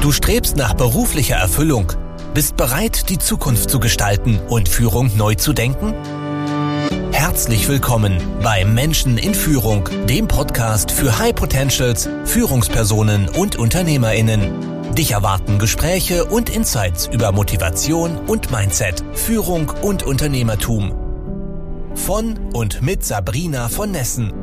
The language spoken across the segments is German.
Du strebst nach beruflicher Erfüllung, bist bereit, die Zukunft zu gestalten und Führung neu zu denken? Herzlich willkommen bei Menschen in Führung, dem Podcast für High Potentials, Führungspersonen und Unternehmerinnen. Dich erwarten Gespräche und Insights über Motivation und Mindset, Führung und Unternehmertum. Von und mit Sabrina von Nessen.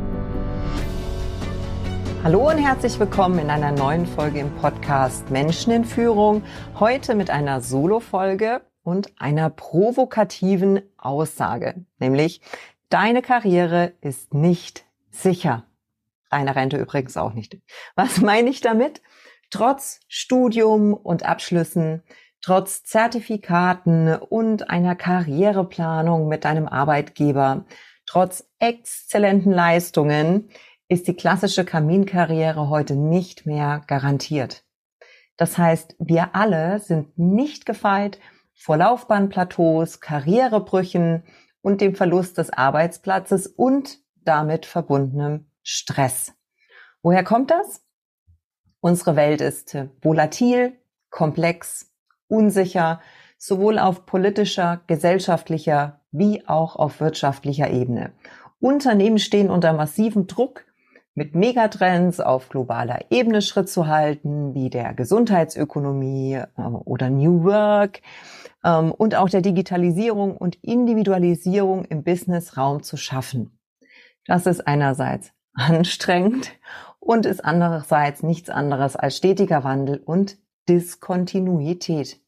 Hallo und herzlich willkommen in einer neuen Folge im Podcast Menschen in Führung. Heute mit einer Solo-Folge und einer provokativen Aussage, nämlich deine Karriere ist nicht sicher. Deine Rente übrigens auch nicht. Was meine ich damit? Trotz Studium und Abschlüssen, trotz Zertifikaten und einer Karriereplanung mit deinem Arbeitgeber, trotz exzellenten Leistungen ist die klassische Kaminkarriere heute nicht mehr garantiert. Das heißt, wir alle sind nicht gefeit vor Laufbahnplateaus, Karrierebrüchen und dem Verlust des Arbeitsplatzes und damit verbundenem Stress. Woher kommt das? Unsere Welt ist volatil, komplex, unsicher, sowohl auf politischer, gesellschaftlicher wie auch auf wirtschaftlicher Ebene. Unternehmen stehen unter massivem Druck, mit Megatrends auf globaler Ebene Schritt zu halten, wie der Gesundheitsökonomie äh, oder New Work ähm, und auch der Digitalisierung und Individualisierung im Businessraum zu schaffen. Das ist einerseits anstrengend und ist andererseits nichts anderes als stetiger Wandel und Diskontinuität.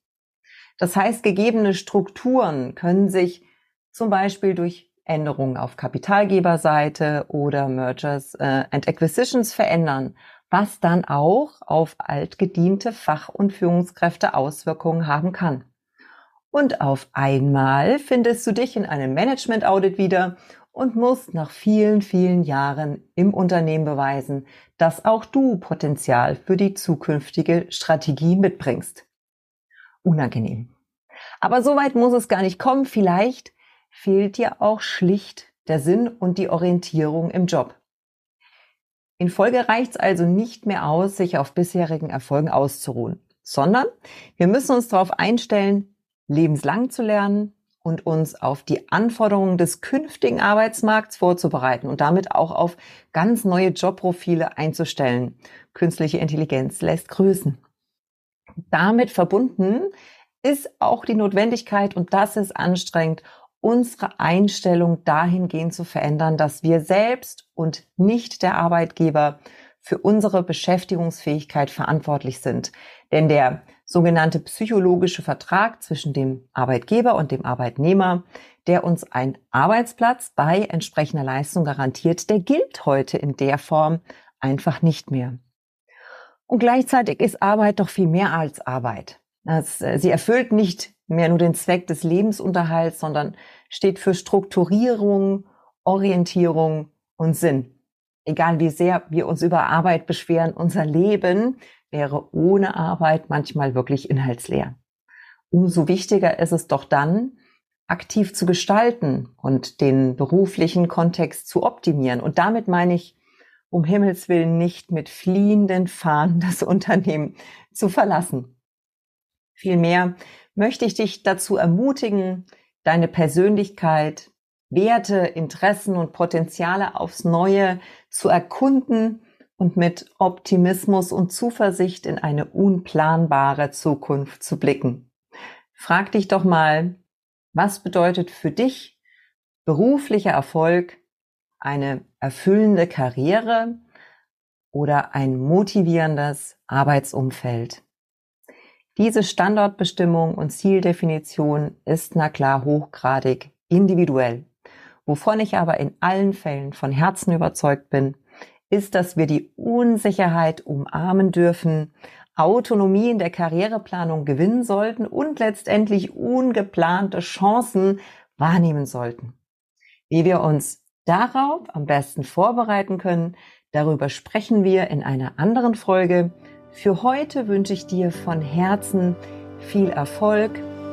Das heißt, gegebene Strukturen können sich zum Beispiel durch Änderungen auf Kapitalgeberseite oder Mergers äh, and Acquisitions verändern, was dann auch auf altgediente Fach- und Führungskräfte Auswirkungen haben kann. Und auf einmal findest du dich in einem Management-Audit wieder und musst nach vielen, vielen Jahren im Unternehmen beweisen, dass auch du Potenzial für die zukünftige Strategie mitbringst. Unangenehm. Aber so weit muss es gar nicht kommen. Vielleicht fehlt dir auch schlicht der Sinn und die Orientierung im Job. In Folge reicht es also nicht mehr aus, sich auf bisherigen Erfolgen auszuruhen, sondern wir müssen uns darauf einstellen, lebenslang zu lernen und uns auf die Anforderungen des künftigen Arbeitsmarkts vorzubereiten und damit auch auf ganz neue Jobprofile einzustellen. Künstliche Intelligenz lässt grüßen. Damit verbunden ist auch die Notwendigkeit, und das ist anstrengend, unsere Einstellung dahingehend zu verändern, dass wir selbst und nicht der Arbeitgeber für unsere Beschäftigungsfähigkeit verantwortlich sind. Denn der sogenannte psychologische Vertrag zwischen dem Arbeitgeber und dem Arbeitnehmer, der uns einen Arbeitsplatz bei entsprechender Leistung garantiert, der gilt heute in der Form einfach nicht mehr. Und gleichzeitig ist Arbeit doch viel mehr als Arbeit. Äh, sie erfüllt nicht mehr nur den Zweck des Lebensunterhalts, sondern steht für Strukturierung, Orientierung und Sinn. Egal wie sehr wir uns über Arbeit beschweren, unser Leben wäre ohne Arbeit manchmal wirklich inhaltsleer. Umso wichtiger ist es doch dann, aktiv zu gestalten und den beruflichen Kontext zu optimieren. Und damit meine ich, um Himmels Willen nicht mit fliehenden Fahnen das Unternehmen zu verlassen. Vielmehr möchte ich dich dazu ermutigen, deine Persönlichkeit, Werte, Interessen und Potenziale aufs Neue zu erkunden und mit Optimismus und Zuversicht in eine unplanbare Zukunft zu blicken. Frag dich doch mal, was bedeutet für dich beruflicher Erfolg, eine erfüllende Karriere oder ein motivierendes Arbeitsumfeld? Diese Standortbestimmung und Zieldefinition ist na klar hochgradig individuell. Wovon ich aber in allen Fällen von Herzen überzeugt bin, ist, dass wir die Unsicherheit umarmen dürfen, Autonomie in der Karriereplanung gewinnen sollten und letztendlich ungeplante Chancen wahrnehmen sollten. Wie wir uns darauf am besten vorbereiten können, darüber sprechen wir in einer anderen Folge. Für heute wünsche ich dir von Herzen viel Erfolg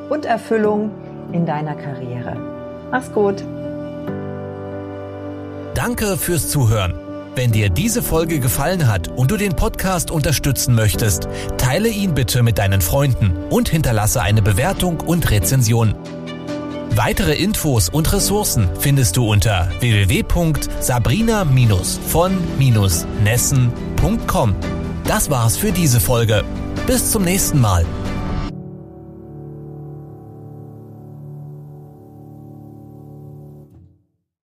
und Erfüllung in deiner Karriere. Mach's gut. Danke fürs Zuhören. Wenn dir diese Folge gefallen hat und du den Podcast unterstützen möchtest, teile ihn bitte mit deinen Freunden und hinterlasse eine Bewertung und Rezension. Weitere Infos und Ressourcen findest du unter www.sabrina-von-nessen.com. Das war's für diese Folge. Bis zum nächsten Mal.